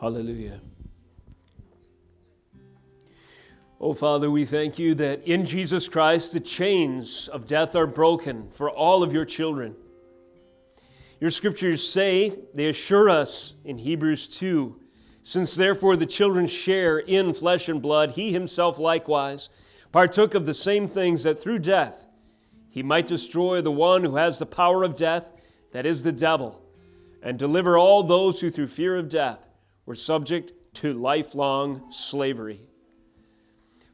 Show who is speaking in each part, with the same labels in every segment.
Speaker 1: Hallelujah. Oh, Father, we thank you that in Jesus Christ the chains of death are broken for all of your children. Your scriptures say, they assure us in Hebrews 2 since therefore the children share in flesh and blood, he himself likewise partook of the same things that through death he might destroy the one who has the power of death, that is the devil, and deliver all those who through fear of death were subject to lifelong slavery.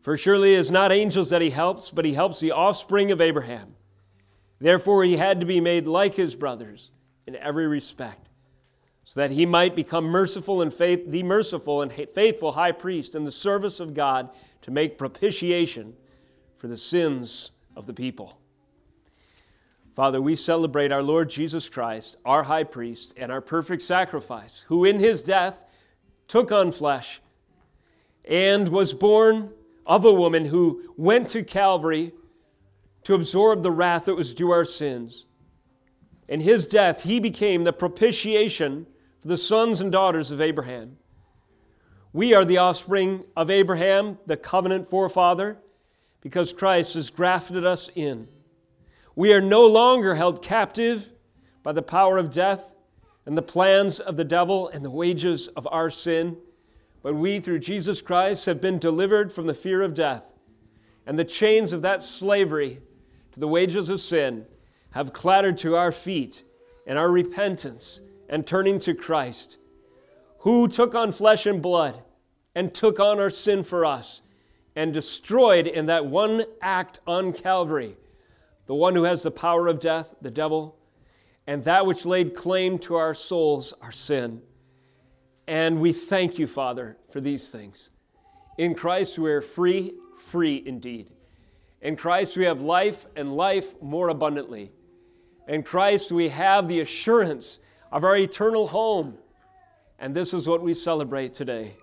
Speaker 1: For surely it is not angels that he helps, but he helps the offspring of Abraham. Therefore he had to be made like his brothers in every respect so that he might become merciful and faith, the merciful and faithful high priest in the service of God to make propitiation for the sins of the people. Father, we celebrate our Lord Jesus Christ, our high priest, and our perfect sacrifice, who in his death took on flesh and was born of a woman who went to Calvary to absorb the wrath that was due our sins. In his death, he became the propitiation for the sons and daughters of Abraham. We are the offspring of Abraham, the covenant forefather, because Christ has grafted us in. We are no longer held captive by the power of death and the plans of the devil and the wages of our sin, but we, through Jesus Christ, have been delivered from the fear of death. And the chains of that slavery to the wages of sin have clattered to our feet, and our repentance and turning to Christ, who took on flesh and blood and took on our sin for us and destroyed in that one act on Calvary the one who has the power of death, the devil, and that which laid claim to our souls, our sin. And we thank you, Father, for these things. In Christ we are free, free indeed. In Christ we have life and life more abundantly. In Christ we have the assurance of our eternal home. And this is what we celebrate today.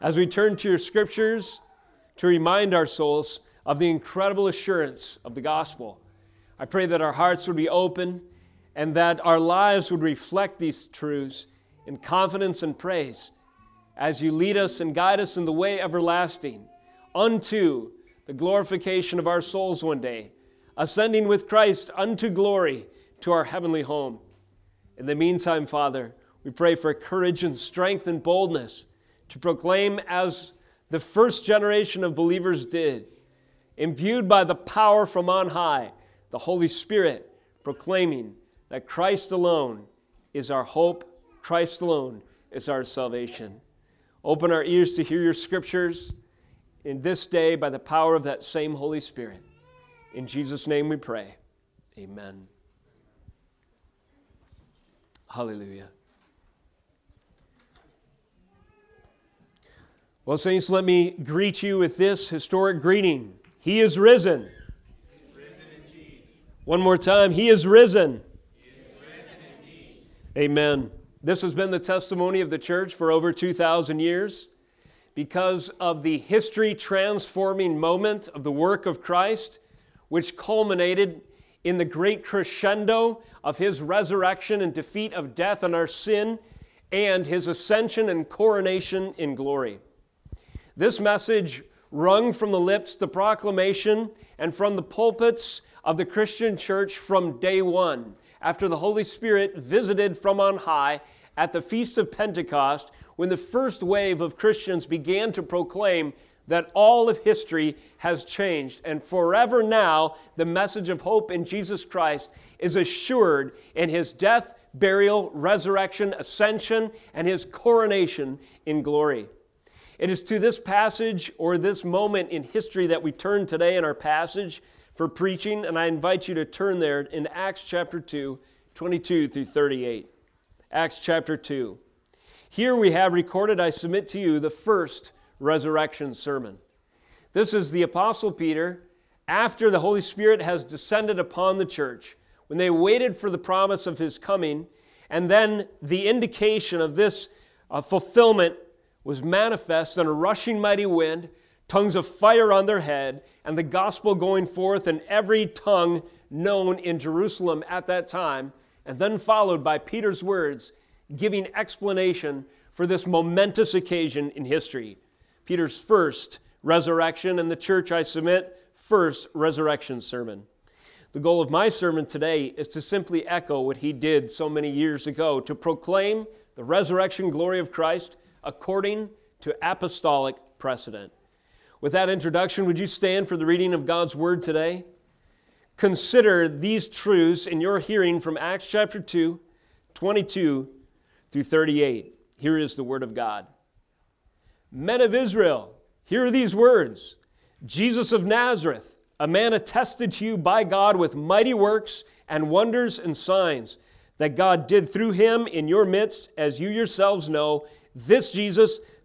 Speaker 1: As we turn to your scriptures to remind our souls of the incredible assurance of the gospel, I pray that our hearts would be open and that our lives would reflect these truths in confidence and praise as you lead us and guide us in the way everlasting unto the glorification of our souls one day, ascending with Christ unto glory to our heavenly home. In the meantime, Father, we pray for courage and strength and boldness to proclaim as the first generation of believers did, imbued by the power from on high, the Holy Spirit, proclaiming that Christ alone is our hope, Christ alone is our salvation. Open our ears to hear your scriptures in this day by the power of that same Holy Spirit. In Jesus' name we pray. Amen. Hallelujah. Well, Saints, let me greet you with this historic greeting He is risen.
Speaker 2: He is risen
Speaker 1: One more time, He is risen. Amen. This has been the testimony of the church for over 2,000 years. Because of the history transforming moment of the work of Christ, which culminated in the great crescendo of his resurrection and defeat of death and our sin, and his ascension and coronation in glory. This message rung from the lips, the proclamation, and from the pulpits of the Christian church from day one, after the Holy Spirit visited from on high at the Feast of Pentecost, when the first wave of Christians began to proclaim that all of history has changed. And forever now, the message of hope in Jesus Christ is assured in his death, burial, resurrection, ascension, and his coronation in glory. It is to this passage or this moment in history that we turn today in our passage for preaching, and I invite you to turn there in Acts chapter 2, 22 through 38. Acts chapter 2. Here we have recorded, I submit to you, the first resurrection sermon. This is the Apostle Peter after the Holy Spirit has descended upon the church, when they waited for the promise of his coming, and then the indication of this uh, fulfillment was manifest in a rushing mighty wind, tongues of fire on their head, and the gospel going forth in every tongue known in Jerusalem at that time, and then followed by Peter's words giving explanation for this momentous occasion in history. Peter's first resurrection, and the church, I submit, first resurrection sermon. The goal of my sermon today is to simply echo what he did so many years ago to proclaim the resurrection glory of Christ according to apostolic precedent. With that introduction, would you stand for the reading of God's word today? Consider these truths in your hearing from Acts chapter 2, 22 through 38. Here is the word of God. Men of Israel, hear these words Jesus of Nazareth, a man attested to you by God with mighty works and wonders and signs that God did through him in your midst, as you yourselves know, this Jesus,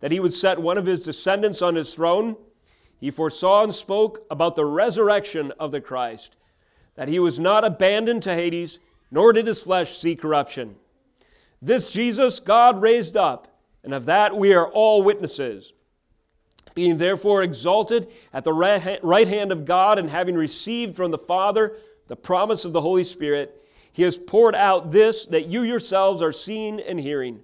Speaker 1: that he would set one of his descendants on his throne, he foresaw and spoke about the resurrection of the Christ, that he was not abandoned to Hades, nor did his flesh see corruption. This Jesus God raised up, and of that we are all witnesses. Being therefore exalted at the right hand of God, and having received from the Father the promise of the Holy Spirit, he has poured out this that you yourselves are seeing and hearing.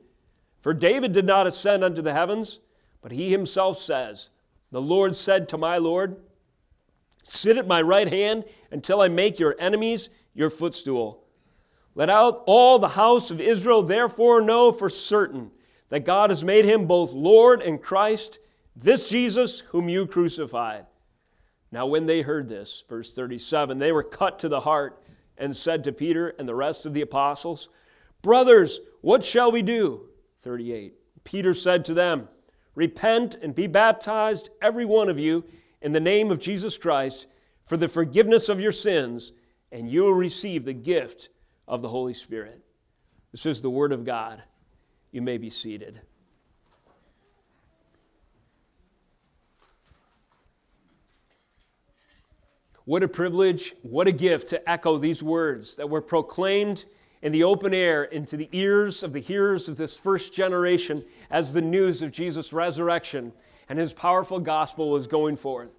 Speaker 1: For David did not ascend unto the heavens, but he himself says, The Lord said to my Lord, Sit at my right hand until I make your enemies your footstool. Let out all the house of Israel therefore know for certain that God has made him both Lord and Christ, this Jesus whom you crucified. Now, when they heard this, verse 37, they were cut to the heart and said to Peter and the rest of the apostles, Brothers, what shall we do? 38. Peter said to them, Repent and be baptized, every one of you, in the name of Jesus Christ, for the forgiveness of your sins, and you will receive the gift of the Holy Spirit. This is the Word of God. You may be seated. What a privilege, what a gift to echo these words that were proclaimed in the open air into the ears of the hearers of this first generation as the news of Jesus' resurrection and his powerful gospel was going forth.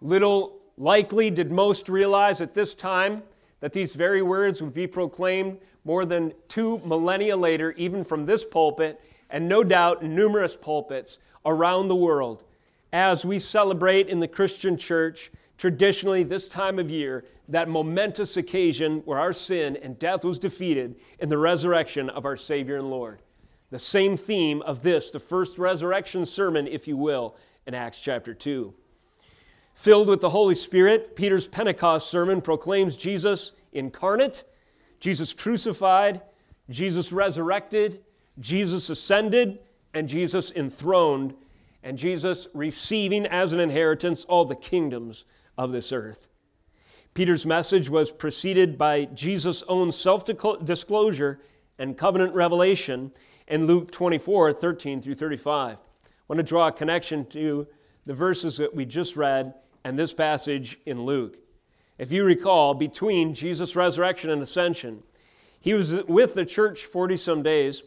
Speaker 1: Little likely did most realize at this time that these very words would be proclaimed more than two millennia later, even from this pulpit, and no doubt numerous pulpits around the world, as we celebrate in the Christian church traditionally this time of year that momentous occasion where our sin and death was defeated in the resurrection of our Savior and Lord. The same theme of this, the first resurrection sermon, if you will, in Acts chapter 2. Filled with the Holy Spirit, Peter's Pentecost sermon proclaims Jesus incarnate, Jesus crucified, Jesus resurrected, Jesus ascended, and Jesus enthroned, and Jesus receiving as an inheritance all the kingdoms of this earth. Peter's message was preceded by Jesus' own self disclosure and covenant revelation in Luke 24 13 through 35. I want to draw a connection to the verses that we just read and this passage in Luke. If you recall, between Jesus' resurrection and ascension, he was with the church 40 some days.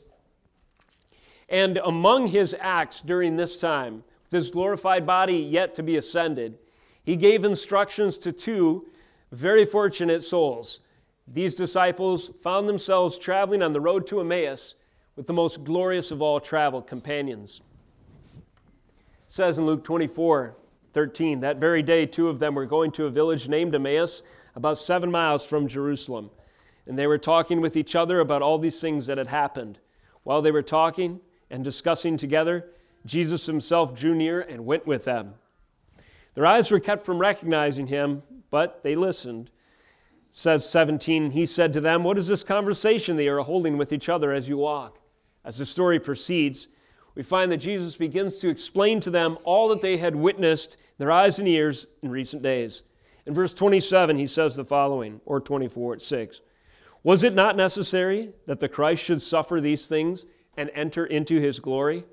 Speaker 1: And among his acts during this time, with his glorified body yet to be ascended, he gave instructions to two very fortunate souls. These disciples found themselves traveling on the road to Emmaus with the most glorious of all travel companions. It says in Luke 24 13, that very day, two of them were going to a village named Emmaus, about seven miles from Jerusalem. And they were talking with each other about all these things that had happened. While they were talking and discussing together, Jesus himself drew near and went with them. Their eyes were kept from recognizing him, but they listened. says 17, he said to them, What is this conversation they are holding with each other as you walk? As the story proceeds, we find that Jesus begins to explain to them all that they had witnessed their eyes and ears in recent days. In verse 27, he says the following, or 24 at 6. Was it not necessary that the Christ should suffer these things and enter into his glory?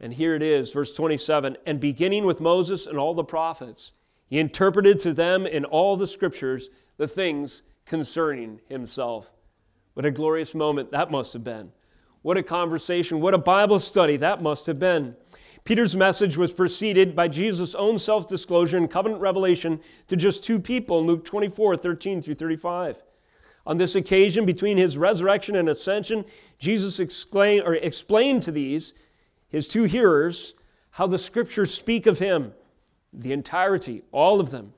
Speaker 1: And here it is, verse 27 And beginning with Moses and all the prophets, he interpreted to them in all the scriptures the things concerning himself. What a glorious moment that must have been. What a conversation, what a Bible study that must have been. Peter's message was preceded by Jesus' own self disclosure and covenant revelation to just two people in Luke 24 13 through 35. On this occasion, between his resurrection and ascension, Jesus explained, or explained to these his two hearers, how the scriptures speak of him, the entirety, all of them,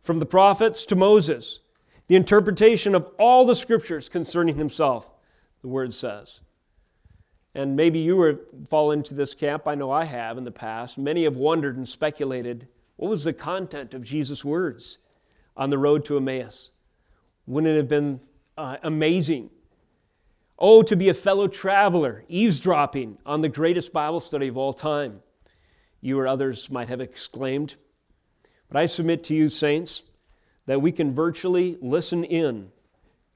Speaker 1: from the prophets to Moses, the interpretation of all the scriptures concerning himself, the word says. And maybe you were fall into this camp. I know I have in the past. Many have wondered and speculated what was the content of Jesus' words on the road to Emmaus? Wouldn't it have been uh, amazing Oh, to be a fellow traveler, eavesdropping on the greatest Bible study of all time, you or others might have exclaimed. But I submit to you, saints, that we can virtually listen in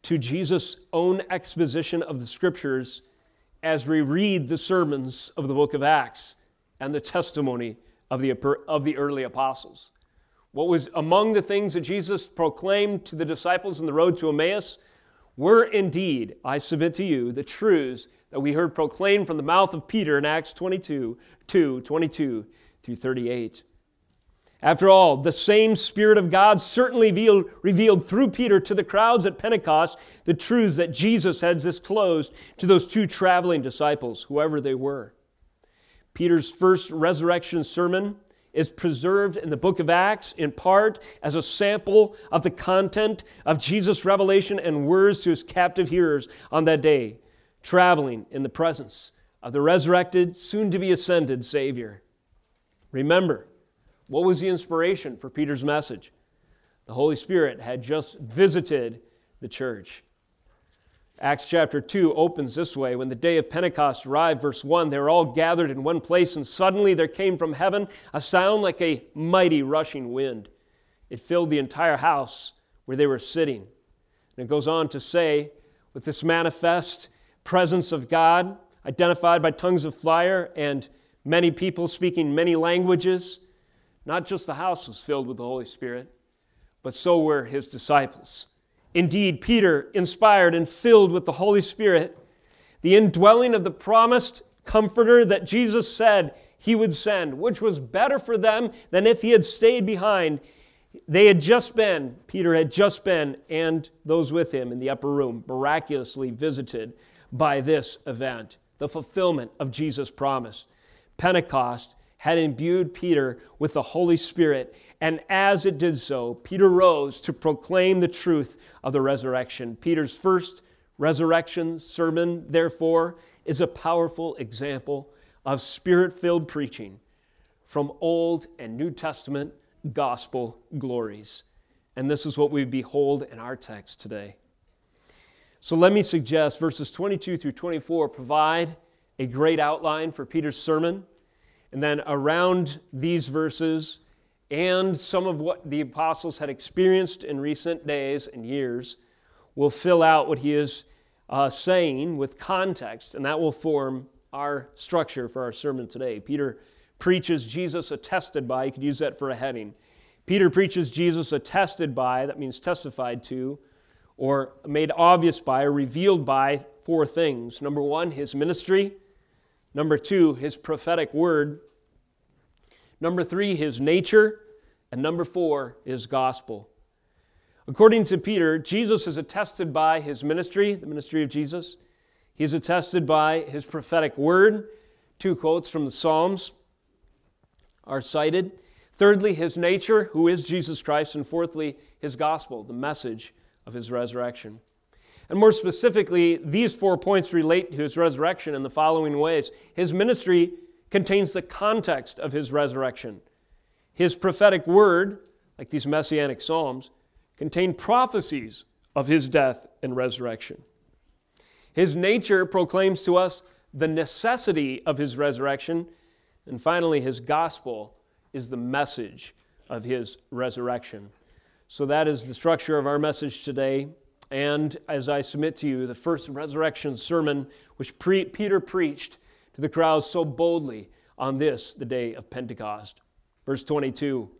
Speaker 1: to Jesus' own exposition of the Scriptures as we read the sermons of the book of Acts and the testimony of the, of the early apostles. What was among the things that Jesus proclaimed to the disciples on the road to Emmaus were indeed, I submit to you, the truths that we heard proclaimed from the mouth of Peter in Acts 22, 2, 22 through 38. After all, the same Spirit of God certainly revealed, revealed, through Peter to the crowds at Pentecost the truths that Jesus had disclosed to those two traveling disciples, whoever they were. Peter's first resurrection sermon is preserved in the book of Acts in part as a sample of the content of Jesus' revelation and words to his captive hearers on that day, traveling in the presence of the resurrected, soon to be ascended Savior. Remember, what was the inspiration for Peter's message? The Holy Spirit had just visited the church. Acts chapter 2 opens this way When the day of Pentecost arrived, verse 1, they were all gathered in one place, and suddenly there came from heaven a sound like a mighty rushing wind. It filled the entire house where they were sitting. And it goes on to say, with this manifest presence of God, identified by tongues of fire and many people speaking many languages, not just the house was filled with the Holy Spirit, but so were his disciples. Indeed, Peter, inspired and filled with the Holy Spirit, the indwelling of the promised comforter that Jesus said he would send, which was better for them than if he had stayed behind. They had just been, Peter had just been, and those with him in the upper room, miraculously visited by this event, the fulfillment of Jesus' promise. Pentecost had imbued Peter with the Holy Spirit, and as it did so, Peter rose to proclaim the truth of the resurrection. Peter's first resurrection sermon, therefore, is a powerful example of spirit filled preaching from Old and New Testament gospel glories. And this is what we behold in our text today. So let me suggest verses 22 through 24 provide a great outline for Peter's sermon. And then around these verses and some of what the apostles had experienced in recent days and years will fill out what he is uh, saying with context, and that will form our structure for our sermon today. Peter preaches Jesus attested by, you could use that for a heading. Peter preaches Jesus attested by, that means testified to, or made obvious by, or revealed by four things. Number one, his ministry. Number two, his prophetic word. Number three, his nature. And number four, his gospel. According to Peter, Jesus is attested by his ministry, the ministry of Jesus. He is attested by his prophetic word. Two quotes from the Psalms are cited. Thirdly, his nature, who is Jesus Christ. And fourthly, his gospel, the message of his resurrection. And more specifically, these four points relate to his resurrection in the following ways. His ministry contains the context of his resurrection. His prophetic word, like these messianic psalms, contain prophecies of his death and resurrection. His nature proclaims to us the necessity of his resurrection. And finally, his gospel is the message of his resurrection. So that is the structure of our message today. And as I submit to you, the first resurrection sermon which pre- Peter preached to the crowds so boldly on this, the day of Pentecost. Verse 22.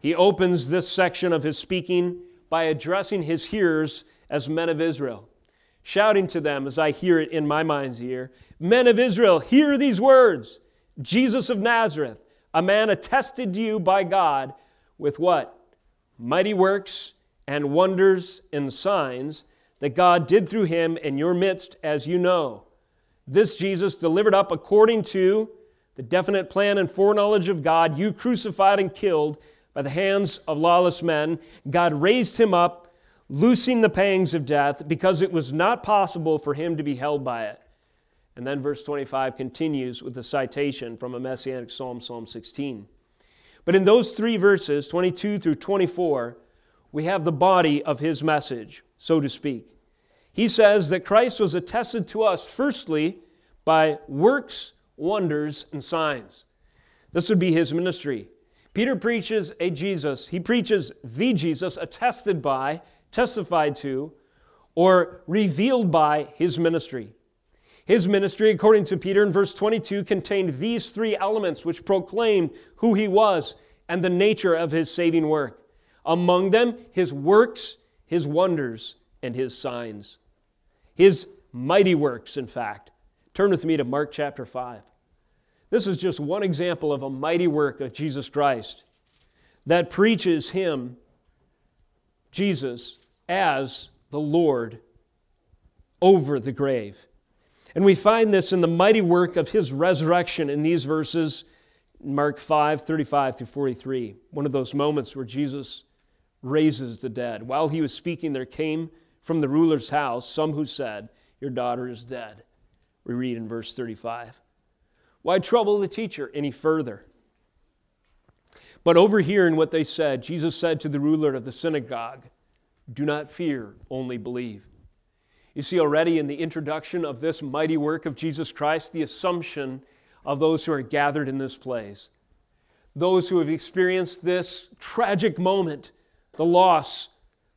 Speaker 1: He opens this section of his speaking by addressing his hearers as men of Israel, shouting to them as I hear it in my mind's ear Men of Israel, hear these words Jesus of Nazareth, a man attested to you by God with what? Mighty works and wonders and signs that God did through him in your midst, as you know. This Jesus delivered up according to the definite plan and foreknowledge of God, you crucified and killed by the hands of lawless men. God raised him up, loosing the pangs of death, because it was not possible for him to be held by it. And then verse 25 continues with a citation from a messianic psalm, Psalm 16. But in those three verses, 22 through 24, we have the body of his message, so to speak. He says that Christ was attested to us, firstly, by works, wonders, and signs. This would be his ministry. Peter preaches a Jesus, he preaches the Jesus attested by, testified to, or revealed by his ministry. His ministry, according to Peter in verse 22, contained these three elements which proclaimed who he was and the nature of his saving work. Among them, his works, his wonders, and his signs. His mighty works, in fact. Turn with me to Mark chapter 5. This is just one example of a mighty work of Jesus Christ that preaches him, Jesus, as the Lord over the grave. And we find this in the mighty work of his resurrection in these verses, Mark 5 35 through 43. One of those moments where Jesus raises the dead. While he was speaking, there came from the ruler's house some who said, Your daughter is dead. We read in verse 35. Why trouble the teacher any further? But overhearing what they said, Jesus said to the ruler of the synagogue, Do not fear, only believe. You see already in the introduction of this mighty work of Jesus Christ the assumption of those who are gathered in this place. Those who have experienced this tragic moment, the loss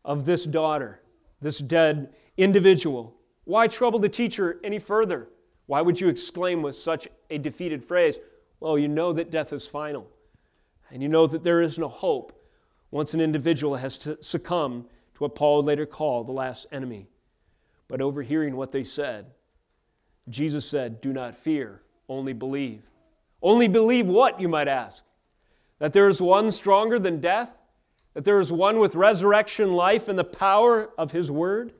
Speaker 1: of this daughter, this dead individual. Why trouble the teacher any further? Why would you exclaim with such a defeated phrase? Well, you know that death is final, and you know that there is no hope once an individual has succumbed to what Paul later called the last enemy. But overhearing what they said, Jesus said, Do not fear, only believe. Only believe what, you might ask? That there is one stronger than death? That there is one with resurrection life and the power of his word?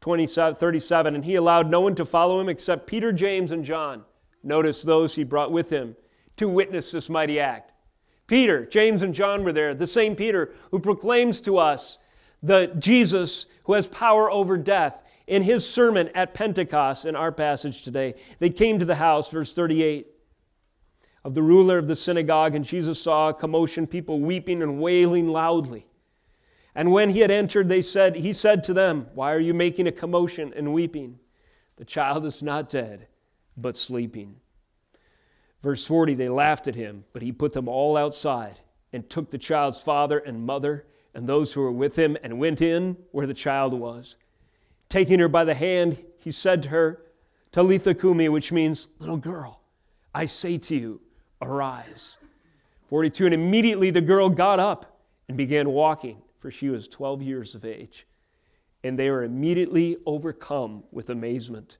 Speaker 1: 27, 37, and he allowed no one to follow him except Peter, James, and John. Notice those he brought with him to witness this mighty act. Peter, James, and John were there, the same Peter who proclaims to us the Jesus who has power over death in his sermon at Pentecost, in our passage today, they came to the house, verse 38, of the ruler of the synagogue, and Jesus saw a commotion, people weeping and wailing loudly. And when he had entered, they said, he said to them, Why are you making a commotion and weeping? The child is not dead, but sleeping. Verse 40, they laughed at him, but he put them all outside and took the child's father and mother and those who were with him and went in where the child was. Taking her by the hand, he said to her, Talitha Kumi, which means, little girl, I say to you, arise. 42, and immediately the girl got up and began walking, for she was 12 years of age. And they were immediately overcome with amazement.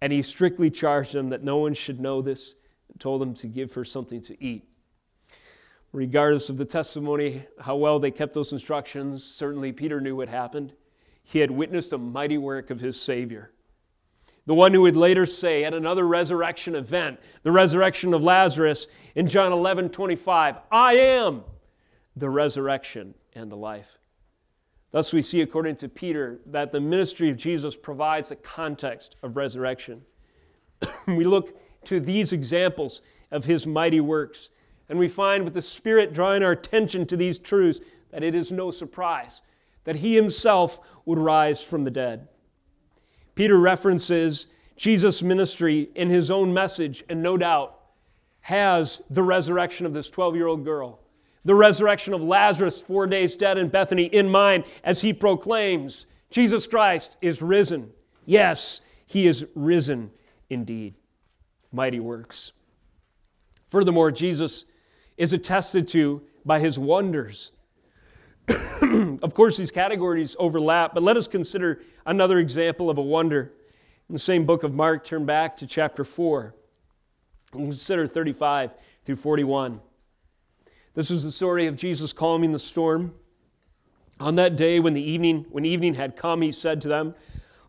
Speaker 1: And he strictly charged them that no one should know this and told them to give her something to eat. Regardless of the testimony, how well they kept those instructions, certainly Peter knew what happened he had witnessed a mighty work of his Savior. The one who would later say at another resurrection event, the resurrection of Lazarus in John 11 25, I am the resurrection and the life. Thus, we see, according to Peter, that the ministry of Jesus provides the context of resurrection. we look to these examples of his mighty works. And we find with the Spirit drawing our attention to these truths that it is no surprise that he himself would rise from the dead. Peter references Jesus' ministry in his own message, and no doubt has the resurrection of this 12 year old girl, the resurrection of Lazarus, four days dead in Bethany, in mind as he proclaims Jesus Christ is risen. Yes, he is risen indeed. Mighty works. Furthermore, Jesus is attested to by his wonders. of course, these categories overlap, but let us consider another example of a wonder. In the same book of Mark, turn back to chapter 4. and Consider 35 through 41. This is the story of Jesus calming the storm. On that day when the evening when evening had come, he said to them,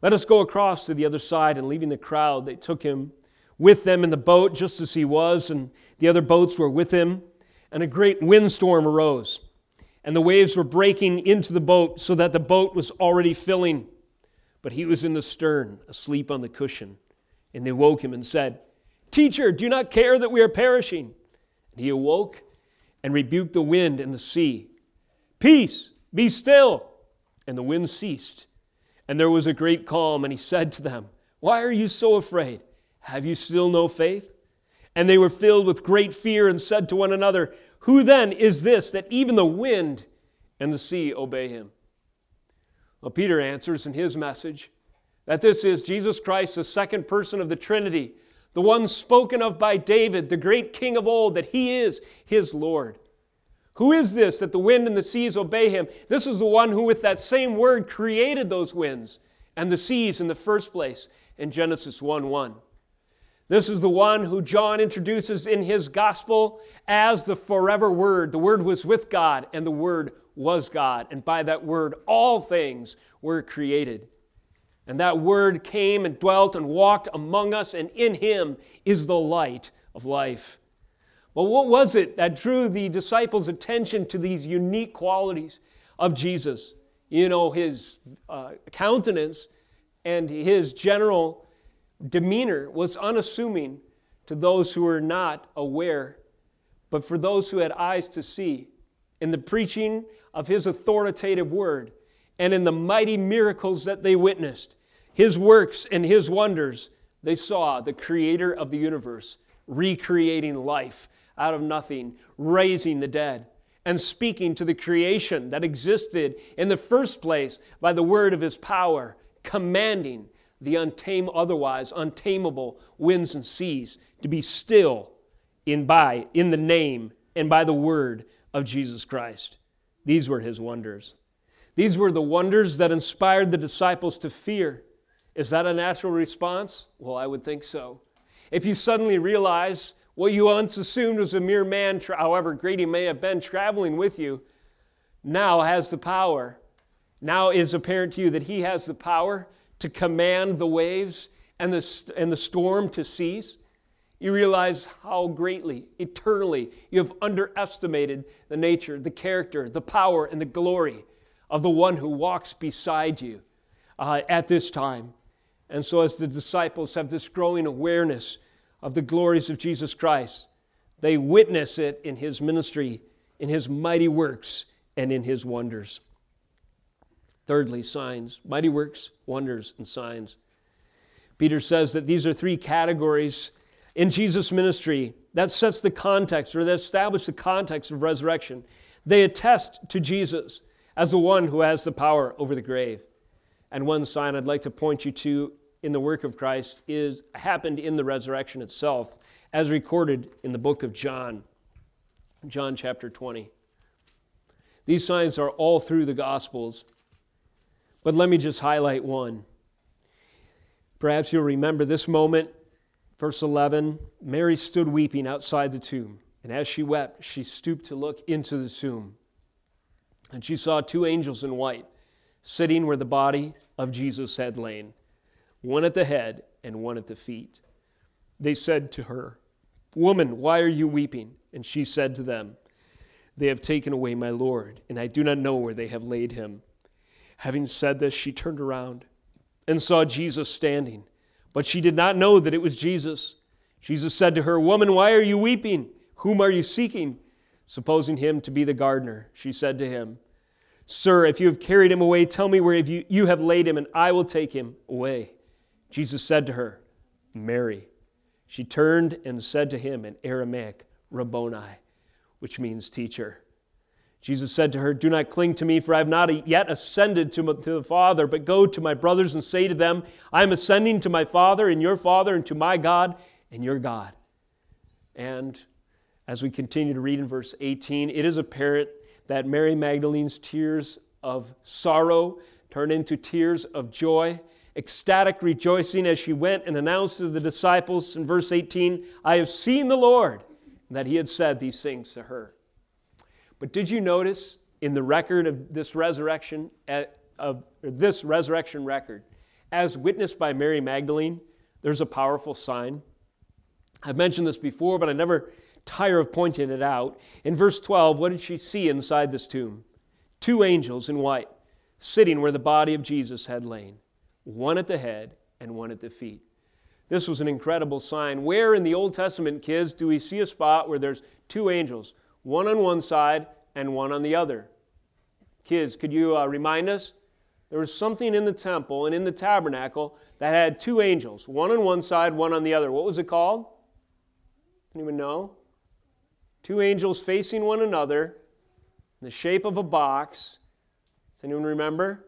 Speaker 1: "Let us go across to the other side." And leaving the crowd, they took him with them in the boat just as he was, and the other boats were with him. And a great windstorm arose, and the waves were breaking into the boat so that the boat was already filling. But he was in the stern, asleep on the cushion. And they woke him and said, Teacher, do you not care that we are perishing? And he awoke and rebuked the wind and the sea. Peace, be still. And the wind ceased. And there was a great calm. And he said to them, Why are you so afraid? Have you still no faith? And they were filled with great fear and said to one another, Who then is this that even the wind and the sea obey him? Well, Peter answers in his message that this is Jesus Christ, the second person of the Trinity, the one spoken of by David, the great king of old, that he is his Lord. Who is this that the wind and the seas obey him? This is the one who, with that same word, created those winds and the seas in the first place in Genesis 1 1. This is the one who John introduces in his gospel as the forever Word. The Word was with God, and the Word was God. And by that Word, all things were created. And that word came and dwelt and walked among us, and in him is the light of life. Well, what was it that drew the disciples' attention to these unique qualities of Jesus? You know, his uh, countenance and his general demeanor was unassuming to those who were not aware, but for those who had eyes to see. In the preaching of his authoritative word and in the mighty miracles that they witnessed, his works and his wonders, they saw the creator of the universe recreating life out of nothing, raising the dead, and speaking to the creation that existed in the first place by the word of his power, commanding the untame, otherwise untamable winds and seas to be still in by in the name and by the word of Jesus Christ. These were his wonders. These were the wonders that inspired the disciples to fear is that a natural response? Well, I would think so. If you suddenly realize what you once assumed was a mere man, however great he may have been, traveling with you, now has the power. Now is apparent to you that he has the power to command the waves and the, and the storm to cease. You realize how greatly, eternally, you have underestimated the nature, the character, the power, and the glory of the one who walks beside you uh, at this time. And so, as the disciples have this growing awareness of the glories of Jesus Christ, they witness it in his ministry, in his mighty works, and in his wonders. Thirdly, signs mighty works, wonders, and signs. Peter says that these are three categories in Jesus' ministry that sets the context or that establish the context of resurrection. They attest to Jesus as the one who has the power over the grave. And one sign I'd like to point you to in the work of Christ is happened in the resurrection itself, as recorded in the book of John, John chapter 20. These signs are all through the Gospels, but let me just highlight one. Perhaps you'll remember this moment, verse 11. Mary stood weeping outside the tomb, and as she wept, she stooped to look into the tomb. And she saw two angels in white sitting where the body of Jesus had lain one at the head and one at the feet. They said to her, Woman, why are you weeping? And she said to them, They have taken away my Lord, and I do not know where they have laid him. Having said this, she turned around and saw Jesus standing, but she did not know that it was Jesus. Jesus said to her, Woman, why are you weeping? Whom are you seeking? Supposing him to be the gardener, she said to him, Sir, if you have carried him away, tell me where you, have laid him, and I will take him away. Jesus said to her, Mary. She turned and said to him in Aramaic, Rabboni, which means teacher. Jesus said to her, Do not cling to me, for I have not yet ascended to, to the Father, but go to my brothers and say to them, I am ascending to my Father and your Father, and to my God and your God. And as we continue to read in verse 18, it is apparent that Mary Magdalene's tears of sorrow turn into tears of joy, ecstatic rejoicing as she went and announced to the disciples in verse 18, I have seen the Lord, and that he had said these things to her. But did you notice in the record of this resurrection, eh, of this resurrection record, as witnessed by Mary Magdalene, there's a powerful sign. I've mentioned this before, but I never tire of pointing it out. In verse 12, what did she see inside this tomb? Two angels in white, sitting where the body of Jesus had lain, one at the head and one at the feet. This was an incredible sign. Where in the Old Testament, kids, do we see a spot where there's two angels, one on one side and one on the other. Kids, could you uh, remind us? There was something in the temple and in the tabernacle that had two angels, one on one side, one on the other. What was it called? Anyone know? Two angels facing one another in the shape of a box. Does anyone remember?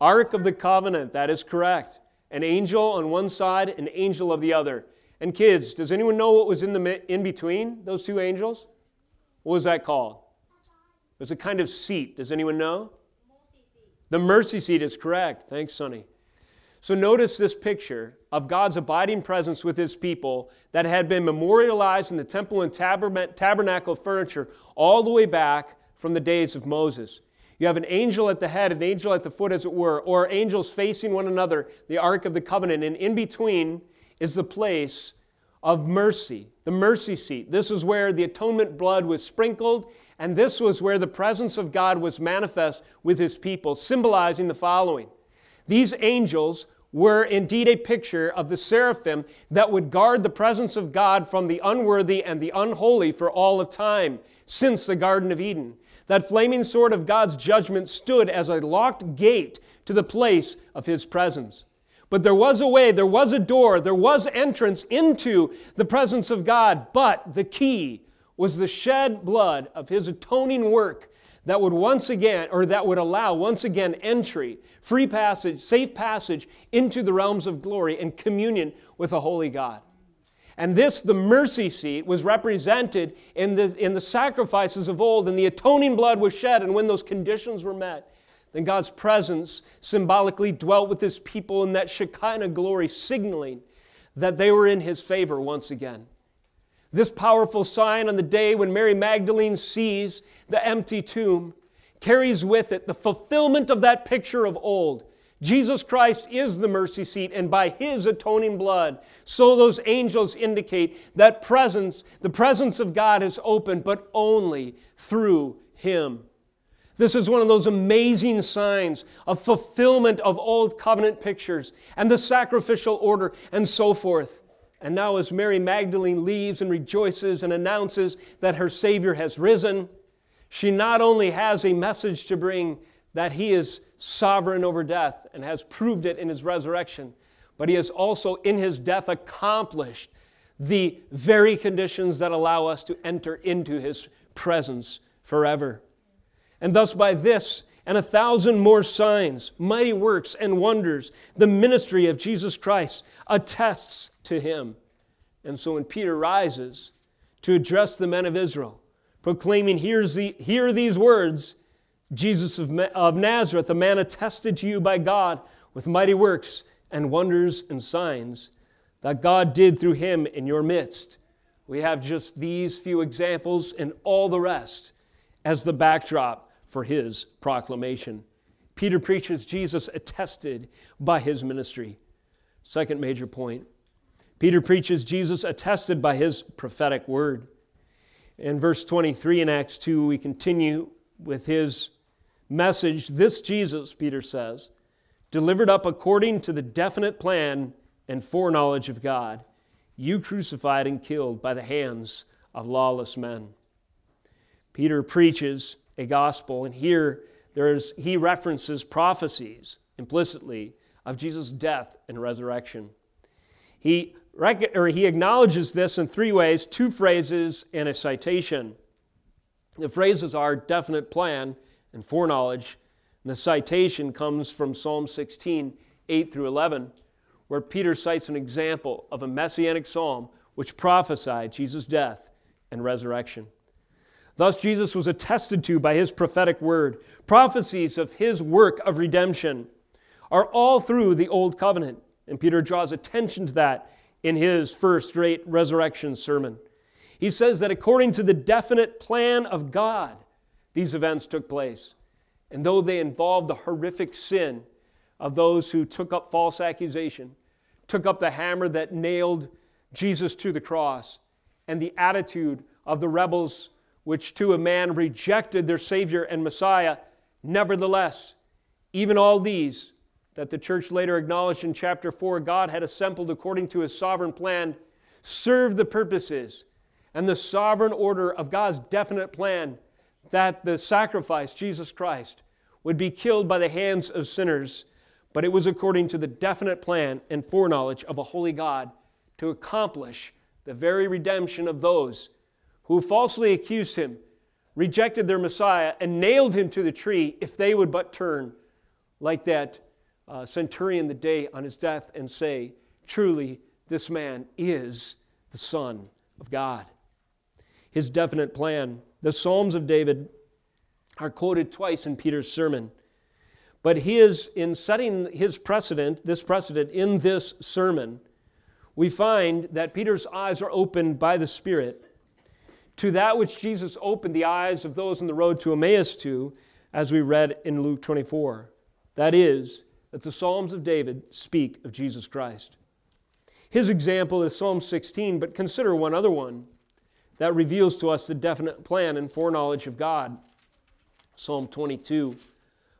Speaker 1: Ark of the Covenant, that is correct. An angel on one side, an angel of the other. And kids, does anyone know what was in the in between those two angels? What was that called? It was a kind of seat. Does anyone know? The mercy seat is correct. Thanks, Sonny. So notice this picture of God's abiding presence with his people that had been memorialized in the temple and tabernacle furniture all the way back from the days of Moses. You have an angel at the head, an angel at the foot, as it were, or angels facing one another, the Ark of the Covenant, and in between is the place of mercy, the mercy seat. This is where the atonement blood was sprinkled, and this was where the presence of God was manifest with his people, symbolizing the following. These angels were indeed a picture of the seraphim that would guard the presence of God from the unworthy and the unholy for all of time, since the Garden of Eden. That flaming sword of God's judgment stood as a locked gate to the place of his presence. But there was a way, there was a door, there was entrance into the presence of God. But the key was the shed blood of his atoning work that would once again, or that would allow once again entry, free passage, safe passage into the realms of glory and communion with a holy God. And this, the mercy seat, was represented in the, in the sacrifices of old, and the atoning blood was shed, and when those conditions were met, then God's presence symbolically dwelt with his people in that Shekinah glory, signaling that they were in his favor once again. This powerful sign on the day when Mary Magdalene sees the empty tomb carries with it the fulfillment of that picture of old. Jesus Christ is the mercy seat, and by his atoning blood, so those angels indicate that presence, the presence of God is open, but only through him. This is one of those amazing signs of fulfillment of old covenant pictures and the sacrificial order and so forth. And now, as Mary Magdalene leaves and rejoices and announces that her Savior has risen, she not only has a message to bring that He is sovereign over death and has proved it in His resurrection, but He has also in His death accomplished the very conditions that allow us to enter into His presence forever. And thus, by this and a thousand more signs, mighty works, and wonders, the ministry of Jesus Christ attests to him. And so, when Peter rises to address the men of Israel, proclaiming, Here's the, Hear these words Jesus of, of Nazareth, a man attested to you by God with mighty works and wonders and signs that God did through him in your midst. We have just these few examples and all the rest as the backdrop for his proclamation. Peter preaches Jesus attested by his ministry. Second major point Peter preaches Jesus attested by his prophetic word. In verse 23 in Acts 2, we continue with his message. This Jesus, Peter says, delivered up according to the definite plan and foreknowledge of God, you crucified and killed by the hands of lawless men. Peter preaches a gospel, and here there's, he references prophecies implicitly of Jesus' death and resurrection. He, or he acknowledges this in three ways two phrases and a citation. The phrases are definite plan and foreknowledge. And the citation comes from Psalm 16, 8 through 11, where Peter cites an example of a messianic psalm which prophesied Jesus' death and resurrection. Thus, Jesus was attested to by his prophetic word. Prophecies of his work of redemption are all through the Old Covenant. And Peter draws attention to that in his first great resurrection sermon. He says that according to the definite plan of God, these events took place. And though they involved the horrific sin of those who took up false accusation, took up the hammer that nailed Jesus to the cross, and the attitude of the rebels which to a man rejected their Savior and Messiah, nevertheless, even all these that the church later acknowledged in chapter 4 God had assembled according to his sovereign plan served the purposes and the sovereign order of God's definite plan that the sacrifice, Jesus Christ, would be killed by the hands of sinners, but it was according to the definite plan and foreknowledge of a holy God to accomplish the very redemption of those who falsely accused him, rejected their Messiah, and nailed him to the tree if they would but turn, like that uh, centurion the day on his death, and say, Truly, this man is the Son of God. His definite plan. The Psalms of David are quoted twice in Peter's sermon. But he is, in setting his precedent, this precedent in this sermon, we find that Peter's eyes are opened by the Spirit to that which Jesus opened the eyes of those on the road to Emmaus to, as we read in Luke 24. That is, that the Psalms of David speak of Jesus Christ. His example is Psalm 16, but consider one other one that reveals to us the definite plan and foreknowledge of God. Psalm 22,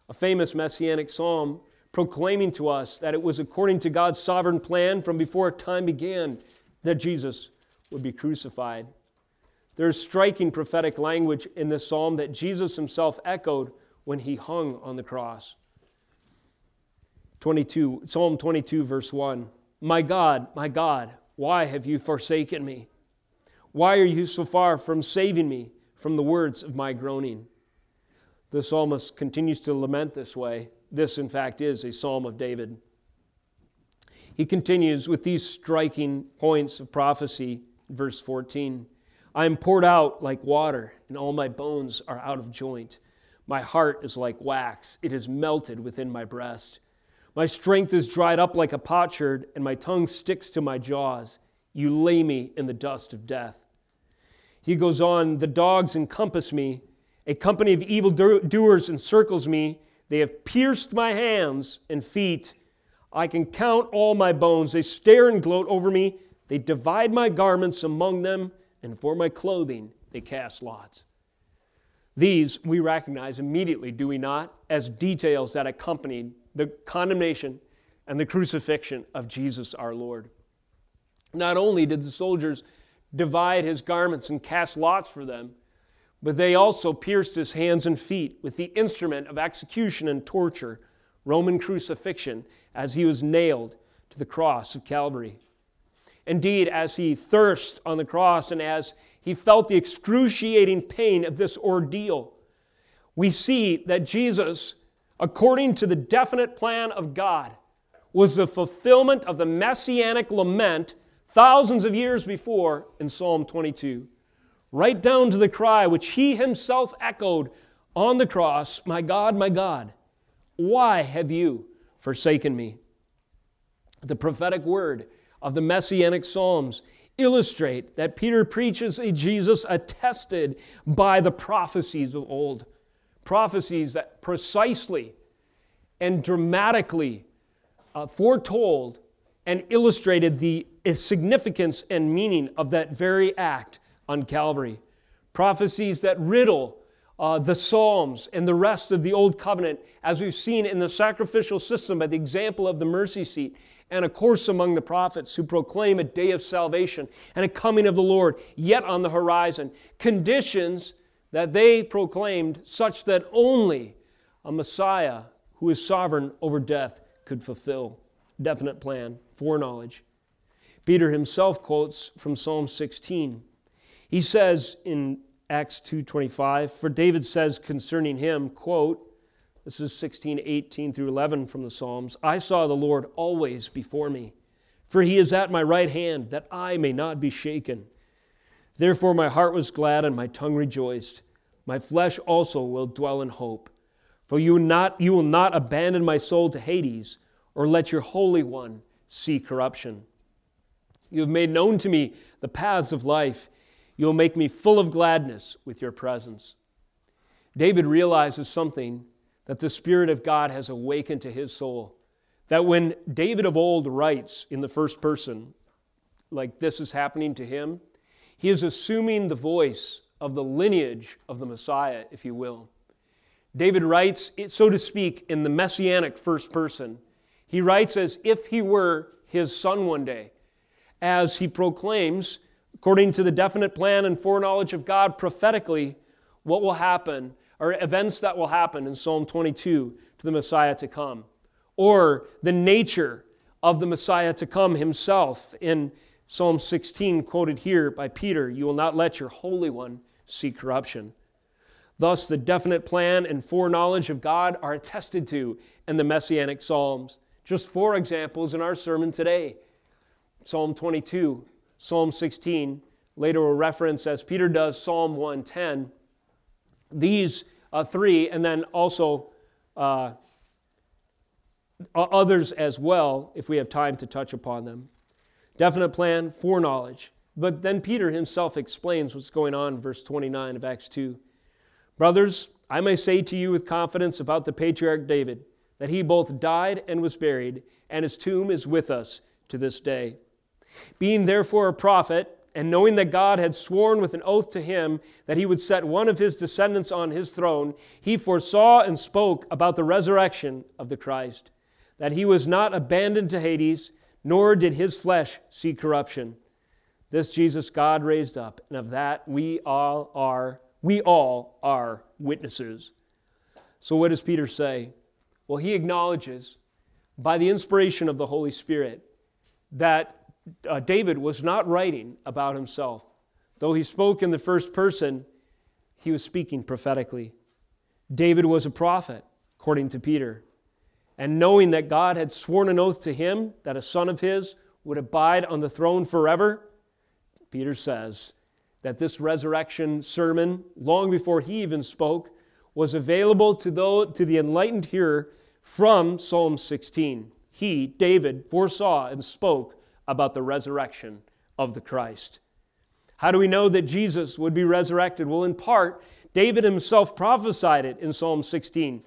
Speaker 1: a famous messianic psalm proclaiming to us that it was according to God's sovereign plan from before time began that Jesus would be crucified. There's striking prophetic language in this psalm that Jesus himself echoed when he hung on the cross. 22, Psalm 22, verse 1. My God, my God, why have you forsaken me? Why are you so far from saving me from the words of my groaning? The psalmist continues to lament this way. This, in fact, is a psalm of David. He continues with these striking points of prophecy, verse 14. I am poured out like water, and all my bones are out of joint. My heart is like wax, it is melted within my breast. My strength is dried up like a potsherd, and my tongue sticks to my jaws. You lay me in the dust of death. He goes on, The dogs encompass me, a company of evil doers encircles me. They have pierced my hands and feet. I can count all my bones. They stare and gloat over me. They divide my garments among them and for my clothing they cast lots. These we recognize immediately, do we not, as details that accompanied the condemnation and the crucifixion of Jesus our Lord. Not only did the soldiers divide his garments and cast lots for them, but they also pierced his hands and feet with the instrument of execution and torture, Roman crucifixion, as he was nailed to the cross of Calvary. Indeed, as he thirsted on the cross and as he felt the excruciating pain of this ordeal, we see that Jesus, according to the definite plan of God, was the fulfillment of the messianic lament thousands of years before in Psalm 22, right down to the cry which he himself echoed on the cross My God, my God, why have you forsaken me? The prophetic word of the Messianic Psalms illustrate that Peter preaches a Jesus attested by the prophecies of old. Prophecies that precisely and dramatically uh, foretold and illustrated the significance and meaning of that very act on Calvary. Prophecies that riddle uh, the Psalms and the rest of the Old Covenant, as we've seen in the sacrificial system by the example of the mercy seat, and a course among the prophets who proclaim a day of salvation and a coming of the Lord yet on the horizon. Conditions that they proclaimed such that only a Messiah who is sovereign over death could fulfill. Definite plan, foreknowledge. Peter himself quotes from Psalm 16. He says in Acts 2:25, for David says concerning him, quote, this is 16, 18 through 11 from the Psalms. I saw the Lord always before me, for he is at my right hand, that I may not be shaken. Therefore my heart was glad and my tongue rejoiced. My flesh also will dwell in hope. For you, not, you will not abandon my soul to Hades, or let your Holy One see corruption. You have made known to me the paths of life. You will make me full of gladness with your presence. David realizes something that the Spirit of God has awakened to his soul. That when David of old writes in the first person, like this is happening to him, he is assuming the voice of the lineage of the Messiah, if you will. David writes, so to speak, in the messianic first person. He writes as if he were his son one day, as he proclaims, according to the definite plan and foreknowledge of God prophetically, what will happen or events that will happen in Psalm 22 to the Messiah to come, or the nature of the Messiah to come himself in Psalm 16, quoted here by Peter You will not let your Holy One see corruption. Thus, the definite plan and foreknowledge of God are attested to in the Messianic Psalms. Just four examples in our sermon today Psalm 22, Psalm 16, later a reference, as Peter does, Psalm 110. These uh, three, and then also uh, others as well, if we have time to touch upon them. Definite plan, foreknowledge. But then Peter himself explains what's going on in verse 29 of Acts 2. Brothers, I may say to you with confidence about the patriarch David that he both died and was buried, and his tomb is with us to this day. Being therefore a prophet, and knowing that God had sworn with an oath to him that he would set one of his descendants on his throne, he foresaw and spoke about the resurrection of the Christ, that he was not abandoned to Hades, nor did his flesh see corruption. This Jesus God raised up, and of that we all are we all are witnesses. So what does Peter say? Well, he acknowledges by the inspiration of the Holy Spirit that uh, David was not writing about himself. Though he spoke in the first person, he was speaking prophetically. David was a prophet, according to Peter. And knowing that God had sworn an oath to him that a son of his would abide on the throne forever, Peter says that this resurrection sermon, long before he even spoke, was available to, those, to the enlightened hearer from Psalm 16. He, David, foresaw and spoke about the resurrection of the Christ. How do we know that Jesus would be resurrected? Well, in part, David himself prophesied it in Psalm 16.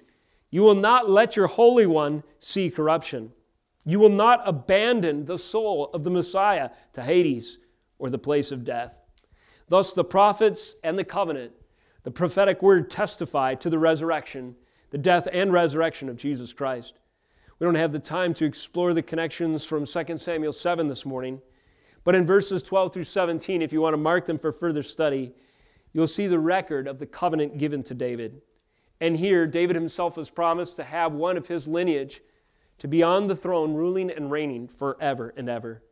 Speaker 1: You will not let your Holy One see corruption. You will not abandon the soul of the Messiah to Hades or the place of death. Thus, the prophets and the covenant, the prophetic word testify to the resurrection, the death and resurrection of Jesus Christ. We don't have the time to explore the connections from 2 Samuel 7 this morning. But in verses 12 through 17, if you want to mark them for further study, you'll see the record of the covenant given to David. And here, David himself has promised to have one of his lineage to be on the throne, ruling and reigning forever and ever.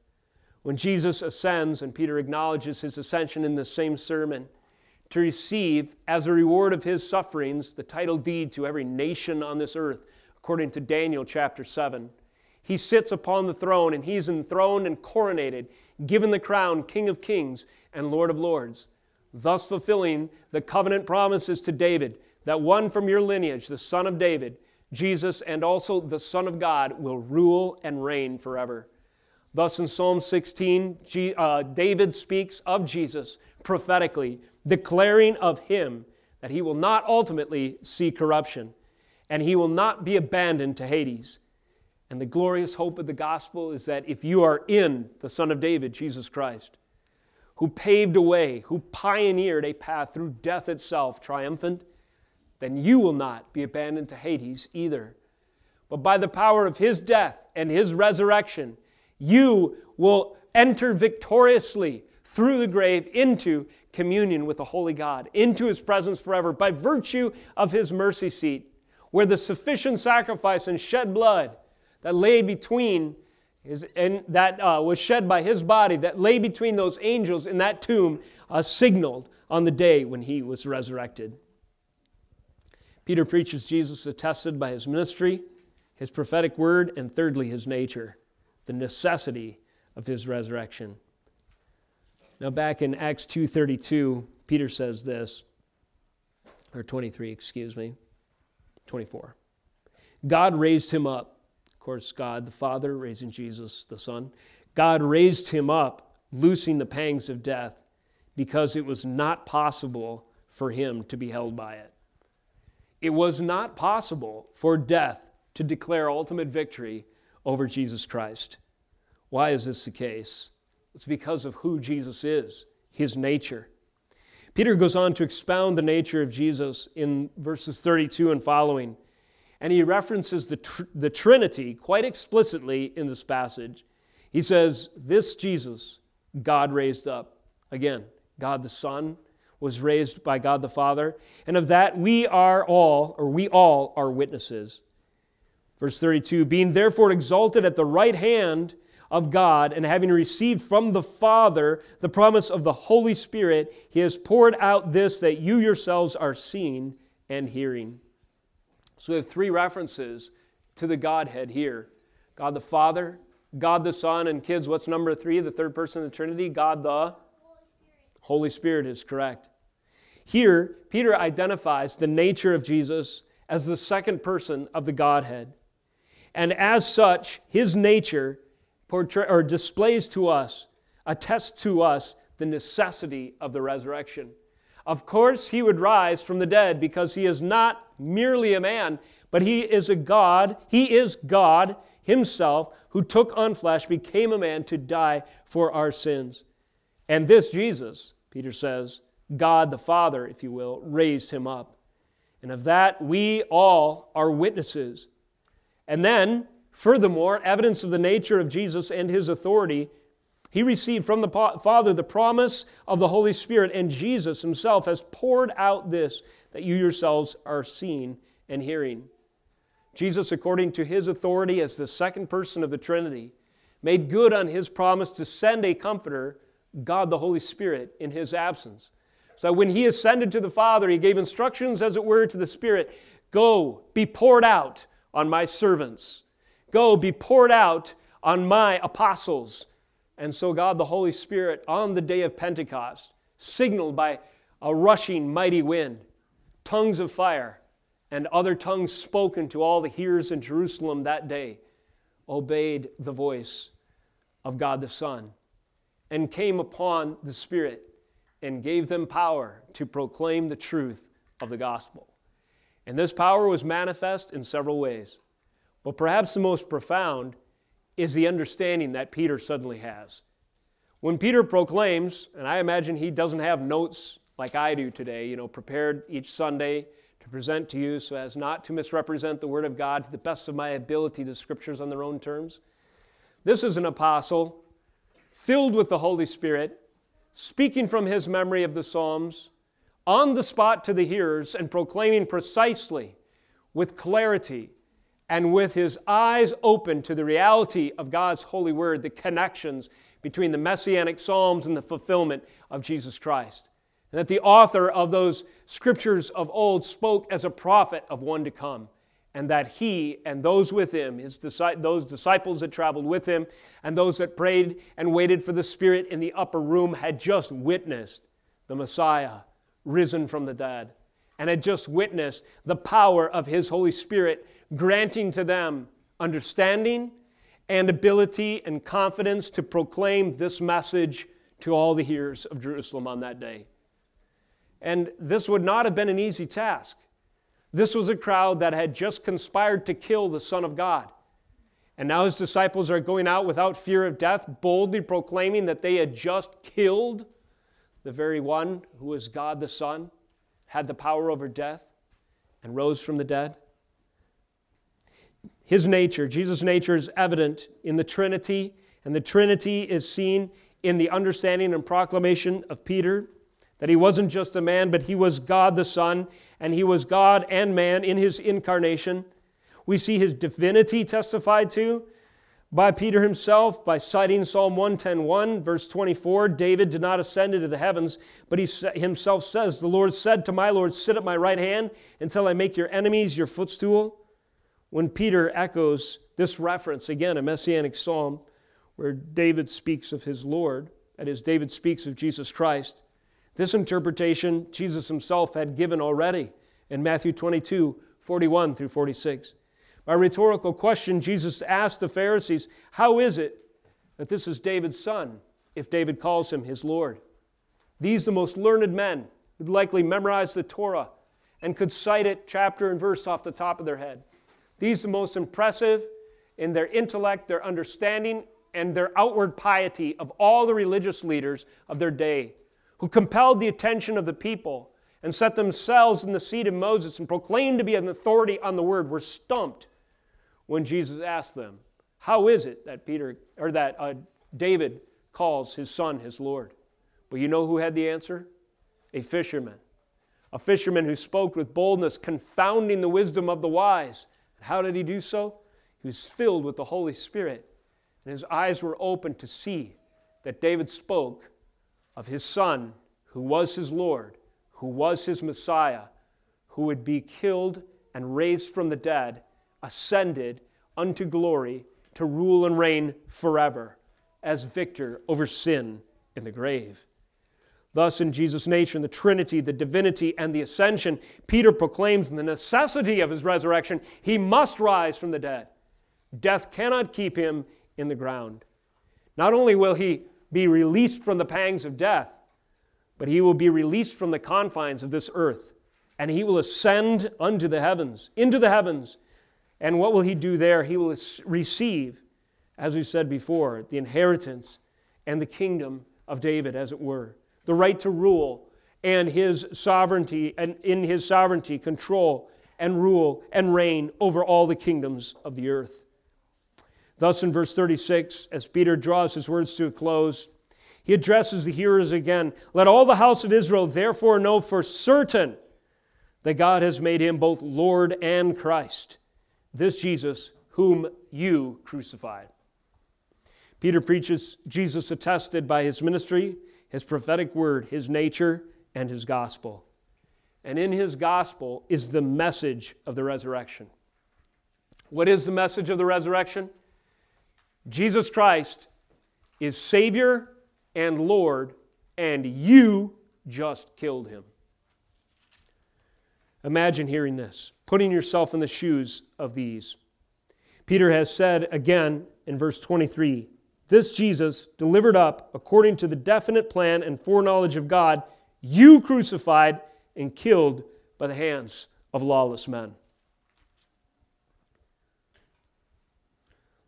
Speaker 1: When Jesus ascends, and Peter acknowledges his ascension in the same sermon, to receive, as a reward of his sufferings, the title deed to every nation on this earth according to Daniel chapter 7. He sits upon the throne and he's enthroned and coronated, given the crown King of Kings and Lord of Lords, thus fulfilling the covenant promises to David that one from your lineage, the son of David, Jesus, and also the Son of God, will rule and reign forever. Thus, in Psalm 16, uh, David speaks of Jesus prophetically, declaring of him that he will not ultimately see corruption and he will not be abandoned to Hades. And the glorious hope of the gospel is that if you are in the Son of David, Jesus Christ, who paved a way, who pioneered a path through death itself, triumphant, then you will not be abandoned to Hades either. But by the power of his death and his resurrection, you will enter victoriously through the grave into communion with the Holy God, into his presence forever, by virtue of his mercy seat, where the sufficient sacrifice and shed blood that lay between his, and that uh, was shed by his body, that lay between those angels in that tomb, uh, signaled on the day when he was resurrected. Peter preaches Jesus attested by his ministry, his prophetic word, and thirdly, his nature, the necessity of his resurrection. Now back in Acts 2:32, Peter says this or 23, excuse me. 24. God raised him up. Of course, God the Father raising Jesus the Son. God raised him up, loosing the pangs of death because it was not possible for him to be held by it. It was not possible for death to declare ultimate victory over Jesus Christ. Why is this the case? It's because of who Jesus is, his nature. Peter goes on to expound the nature of Jesus in verses 32 and following, and he references the, tr- the Trinity quite explicitly in this passage. He says, This Jesus, God raised up. Again, God the Son was raised by God the Father, and of that we are all, or we all are witnesses. Verse 32 Being therefore exalted at the right hand of God, and having received from the Father the promise of the Holy Spirit, he has poured out this that you yourselves are seeing and hearing. So we have three references to the Godhead here God the Father, God the Son, and kids, what's number three, the third person of the Trinity? God the Holy Spirit is correct. Here, Peter identifies the nature of Jesus as the second person of the Godhead. And as such, his nature portray, or displays to us, attests to us the necessity of the resurrection. Of course, he would rise from the dead because he is not merely a man, but he is a God. He is God himself who took on flesh, became a man to die for our sins. And this Jesus, Peter says, God the Father, if you will, raised him up. And of that we all are witnesses. And then, furthermore, evidence of the nature of Jesus and his authority, he received from the Father the promise of the Holy Spirit, and Jesus himself has poured out this that you yourselves are seeing and hearing. Jesus, according to his authority as the second person of the Trinity, made good on his promise to send a comforter God the Holy Spirit in his absence. So when he ascended to the Father, he gave instructions, as it were, to the Spirit Go, be poured out on my servants. Go, be poured out on my apostles. And so, God the Holy Spirit, on the day of Pentecost, signaled by a rushing mighty wind, tongues of fire, and other tongues spoken to all the hearers in Jerusalem that day, obeyed the voice of God the Son and came upon the Spirit and gave them power to proclaim the truth of the gospel. And this power was manifest in several ways. But perhaps the most profound is the understanding that Peter suddenly has. When Peter proclaims, and I imagine he doesn't have notes like I do today, you know, prepared each Sunday to present to you so as not to misrepresent the Word of God to the best of my ability, the Scriptures on their own terms. This is an apostle filled with the Holy Spirit, speaking from his memory of the Psalms, on the spot to the hearers, and proclaiming precisely, with clarity, and with his eyes open to the reality of God's holy word, the connections between the messianic Psalms and the fulfillment of Jesus Christ. And that the author of those scriptures of old spoke as a prophet of one to come and that he and those with him, his those disciples that traveled with him, and those that prayed and waited for the Spirit in the upper room had just witnessed the Messiah risen from the dead, and had just witnessed the power of his Holy Spirit granting to them understanding and ability and confidence to proclaim this message to all the hearers of Jerusalem on that day. And this would not have been an easy task. This was a crowd that had just conspired to kill the Son of God. And now his disciples are going out without fear of death, boldly proclaiming that they had just killed the very one who was God the Son, had the power over death. and rose from the dead? His nature, Jesus' nature, is evident in the Trinity, and the Trinity is seen in the understanding and proclamation of Peter that he wasn't just a man, but he was God the Son, and he was God and man in his incarnation. We see his divinity testified to by Peter himself by citing Psalm 110:1 verse 24 David did not ascend into the heavens but he himself says the Lord said to my Lord sit at my right hand until I make your enemies your footstool when Peter echoes this reference again a messianic psalm where David speaks of his Lord that is David speaks of Jesus Christ this interpretation Jesus himself had given already in Matthew 22 41 through 46 by rhetorical question, Jesus asked the Pharisees, How is it that this is David's son, if David calls him his Lord? These, the most learned men, who'd likely memorized the Torah and could cite it chapter and verse off the top of their head. These, the most impressive in their intellect, their understanding, and their outward piety of all the religious leaders of their day, who compelled the attention of the people and set themselves in the seat of Moses and proclaimed to be an authority on the word, were stumped when Jesus asked them, How is it that Peter or that uh, David calls his son his Lord? But you know who had the answer? A fisherman. A fisherman who spoke with boldness, confounding the wisdom of the wise. How did he do so? He was filled with the Holy Spirit, and his eyes were opened to see that David spoke of his son, who was his Lord, who was his Messiah, who would be killed and raised from the dead ascended unto glory to rule and reign forever as victor over sin in the grave. Thus, in Jesus' nature, in the Trinity, the divinity, and the ascension, Peter proclaims the necessity of his resurrection. He must rise from the dead. Death cannot keep him in the ground. Not only will he be released from the pangs of death, but he will be released from the confines of this earth, and he will ascend unto the heavens, into the heavens, and what will he do there? He will receive, as we said before, the inheritance and the kingdom of David, as it were, the right to rule and his sovereignty, and in his sovereignty, control and rule and reign over all the kingdoms of the earth. Thus, in verse 36, as Peter draws his words to a close, he addresses the hearers again. Let all the house of Israel therefore know for certain that God has made him both Lord and Christ this Jesus whom you crucified. Peter preaches Jesus attested by his ministry, his prophetic word, his nature, and his gospel. And in his gospel is the message of the resurrection. What is the message of the resurrection? Jesus Christ is Savior and Lord, and you just killed him. Imagine hearing this, putting yourself in the shoes of these. Peter has said again in verse 23 This Jesus, delivered up according to the definite plan and foreknowledge of God, you crucified and killed by the hands of lawless men.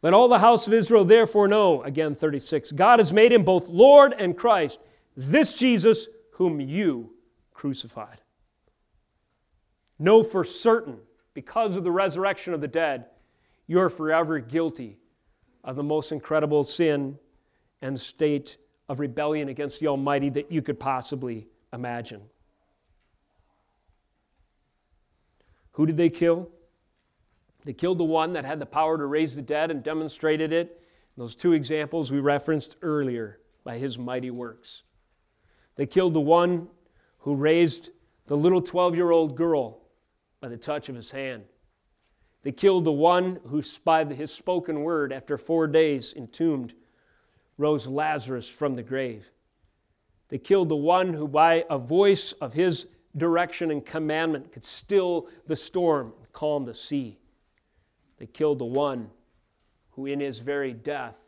Speaker 1: Let all the house of Israel therefore know, again 36, God has made him both Lord and Christ, this Jesus whom you crucified. Know for certain, because of the resurrection of the dead, you're forever guilty of the most incredible sin and state of rebellion against the Almighty that you could possibly imagine. Who did they kill? They killed the one that had the power to raise the dead and demonstrated it. Those two examples we referenced earlier by his mighty works. They killed the one who raised the little 12 year old girl by the touch of his hand. They killed the one who, by his spoken word, after four days entombed, rose Lazarus from the grave. They killed the one who, by a voice of his direction and commandment, could still the storm and calm the sea. They killed the one who, in his very death,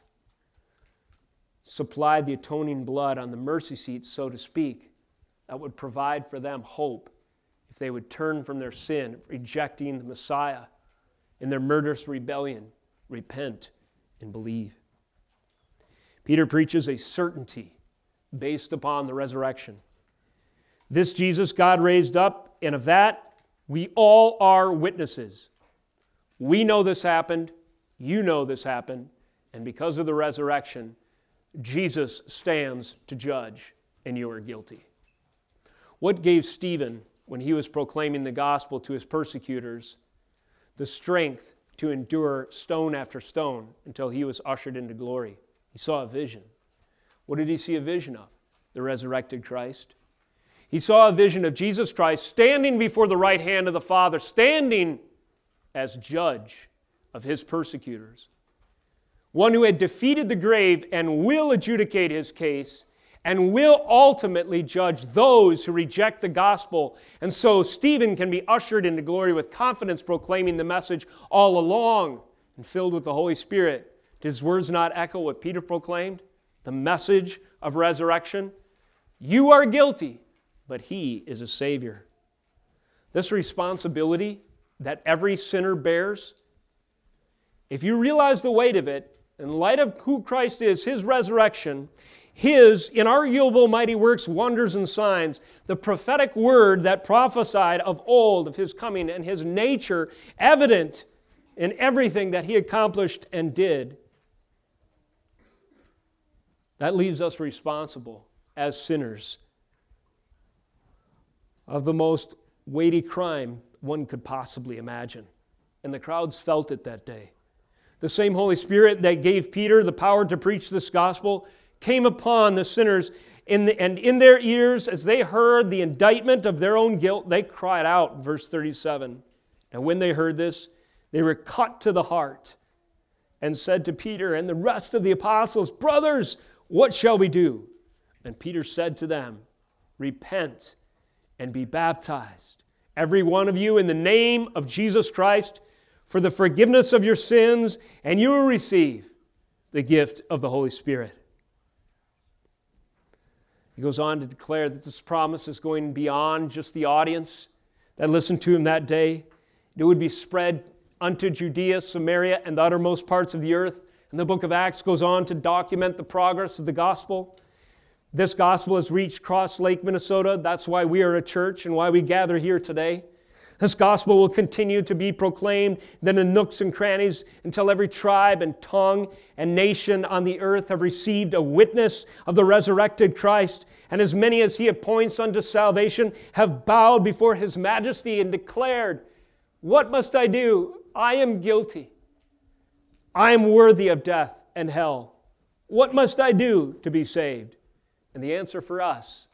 Speaker 1: supplied the atoning blood on the mercy seat, so to speak, that would provide for them hope if they would turn from their sin, rejecting the Messiah in their murderous rebellion, repent and believe. Peter preaches a certainty based upon the resurrection. This Jesus God raised up, and of that We all are witnesses. We know this happened. You know this happened. And because of the resurrection, Jesus stands to judge, and you are guilty. What gave Stephen, when he was proclaiming the gospel to his persecutors, the strength to endure stone after stone until he was ushered into glory? He saw a vision. What did he see a vision of? The resurrected Christ. He saw a vision of Jesus Christ standing before the right hand of the Father, standing as judge of his persecutors. One who had defeated the grave and will adjudicate his case and will ultimately judge those who reject the gospel. And so Stephen can be ushered into glory with confidence, proclaiming the message all along and filled with the Holy Spirit. Did his words not echo what Peter proclaimed? The message of resurrection? You are guilty, but he is a Savior. This responsibility that every sinner bears, if you realize the weight of it, in light of who Christ is, his resurrection, his inarguable mighty works, wonders, and signs, the prophetic word that prophesied of old of his coming and his nature evident in everything that he accomplished and did, that leaves us responsible as sinners of the most weighty crime one could possibly imagine. And the crowds felt it that day. The same Holy Spirit that gave Peter the power to preach this gospel came upon the sinners, in the, and in their ears, as they heard the indictment of their own guilt, they cried out, verse 37. Now, when they heard this, they were cut to the heart and said to Peter and the rest of the apostles, Brothers, what shall we do? And Peter said to them, Repent and be baptized, every one of you, in the name of Jesus Christ, for the forgiveness of your sins, and you will receive the gift of the Holy Spirit. He goes on to declare that this promise is going beyond just the audience that listened to him that day. It would be spread unto Judea, Samaria, and the uttermost parts of the earth. And the book of Acts goes on to document the progress of the gospel. This gospel has reached Cross Lake, Minnesota. That's why we are a church and why we gather here today. This gospel will continue to be proclaimed then in nooks and crannies until every tribe and tongue and nation on the earth have received a witness of the resurrected Christ. And as many as he appoints unto salvation have bowed before his majesty and declared, What must I do? I am guilty. I am worthy of death and hell. What must I do to be saved? And the answer for us,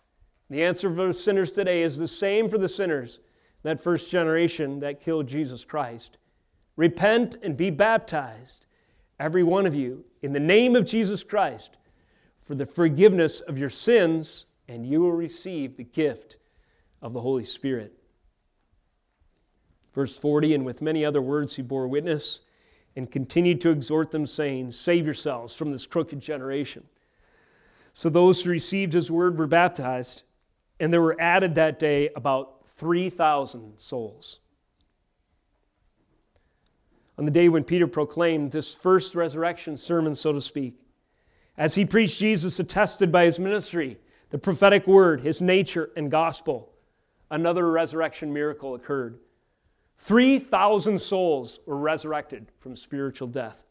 Speaker 1: the answer for sinners today is the same for the sinners, that first generation that killed Jesus Christ. Repent and be baptized, every one of you, in the name of Jesus Christ, for the forgiveness of your sins, and you will receive the gift of the Holy Spirit. Verse 40 And with many other words he bore witness and continued to exhort them, saying, Save yourselves from this crooked generation. So those who received his word were baptized, and there were added that day about 3,000 souls. On the day when Peter proclaimed this first resurrection sermon, so to speak, as he preached Jesus attested by his ministry, the prophetic word, his nature, and gospel, another resurrection miracle occurred. 3,000 souls were resurrected from spiritual death.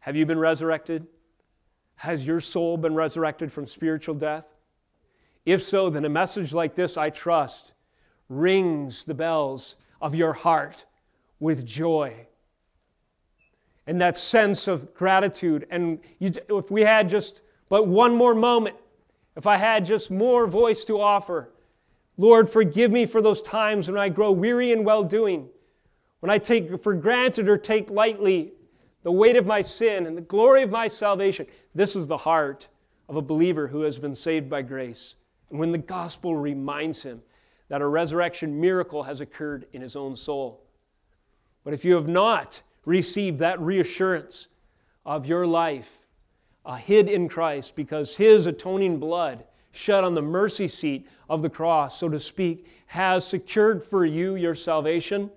Speaker 1: Have you been resurrected? Has your soul been resurrected from spiritual death? If so, then a message like this, I trust, rings the bells of your heart with joy. And that sense of gratitude. And you, if we had just but one more moment, if I had just more voice to offer, Lord, forgive me for those times when I grow weary in well doing, when I take for granted or take lightly the weight of my sin and the glory of my salvation. This is the heart of a believer who has been saved by grace. When the gospel reminds him that a resurrection miracle has occurred in his own soul. But if you have not received that reassurance of your life uh, hid in Christ because his atoning blood shed on the mercy seat of the cross, so to speak, has secured for you your salvation,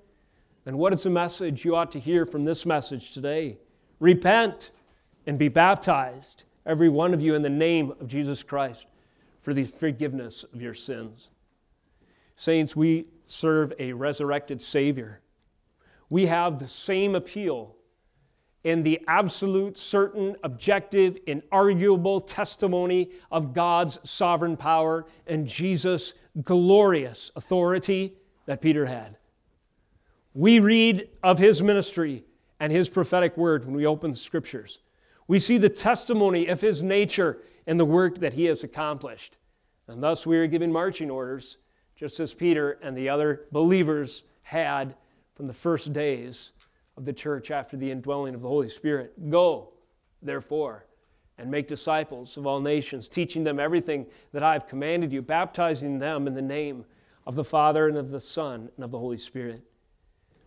Speaker 1: then what is the message you ought to hear from this message today? Repent and be baptized, every one of you, in the name of Jesus Christ for the forgiveness of your sins. Saints, we serve a resurrected Savior. We have the same appeal in the absolute, certain, objective, inarguable testimony of God's sovereign power and Jesus' glorious authority that Peter had. We read of his ministry and his prophetic word when we open the scriptures. We see the testimony of his nature and the work that he has accomplished. And thus we are given marching orders, just as Peter and the other believers had from the first days of the church after the indwelling of the Holy Spirit. Go, therefore, and make disciples of all nations, teaching them everything that I have commanded you, baptizing them in the name of the Father and of the Son and of the Holy Spirit.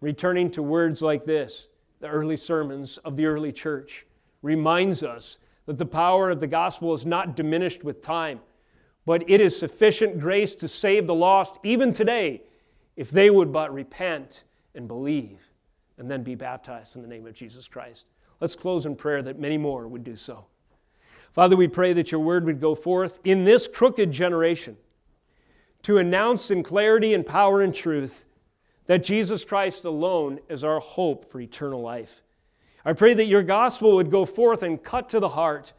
Speaker 1: Returning to words like this, the early sermons of the early church, reminds us that the power of the gospel is not diminished with time, but it is sufficient grace to save the lost even today if they would but repent and believe and then be baptized in the name of Jesus Christ. Let's close in prayer that many more would do so. Father, we pray that your word would go forth in this crooked generation to announce in clarity and power and truth that Jesus Christ alone is our hope for eternal life. I pray that your gospel would go forth and cut to the heart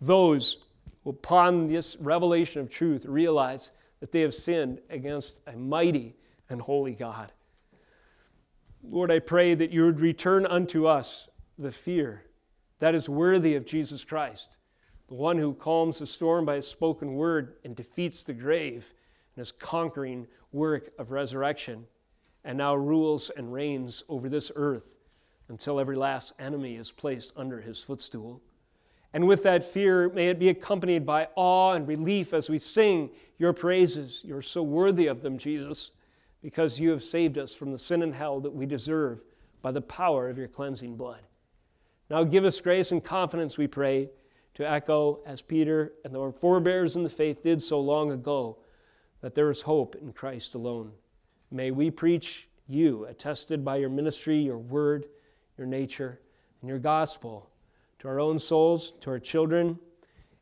Speaker 1: those who, upon this revelation of truth, realize that they have sinned against a mighty and holy God. Lord, I pray that you would return unto us the fear that is worthy of Jesus Christ, the one who calms the storm by his spoken word and defeats the grave in his conquering work of resurrection, and now rules and reigns over this earth until every last enemy is placed under his footstool. And with that fear, may it be accompanied by awe and relief as we sing your praises. You're so worthy of them, Jesus, because you have saved us from the sin and hell that we deserve by the power of your cleansing blood. Now give us grace and confidence, we pray, to echo as Peter and our forebears in the faith did so long ago that there is hope in Christ alone. May we preach you, attested by your ministry, your word, your nature, and your gospel to our own souls, to our children,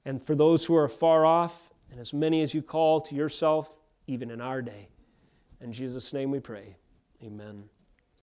Speaker 1: and for those who are far off, and as many as you call to yourself, even in our day. In Jesus' name we pray. Amen.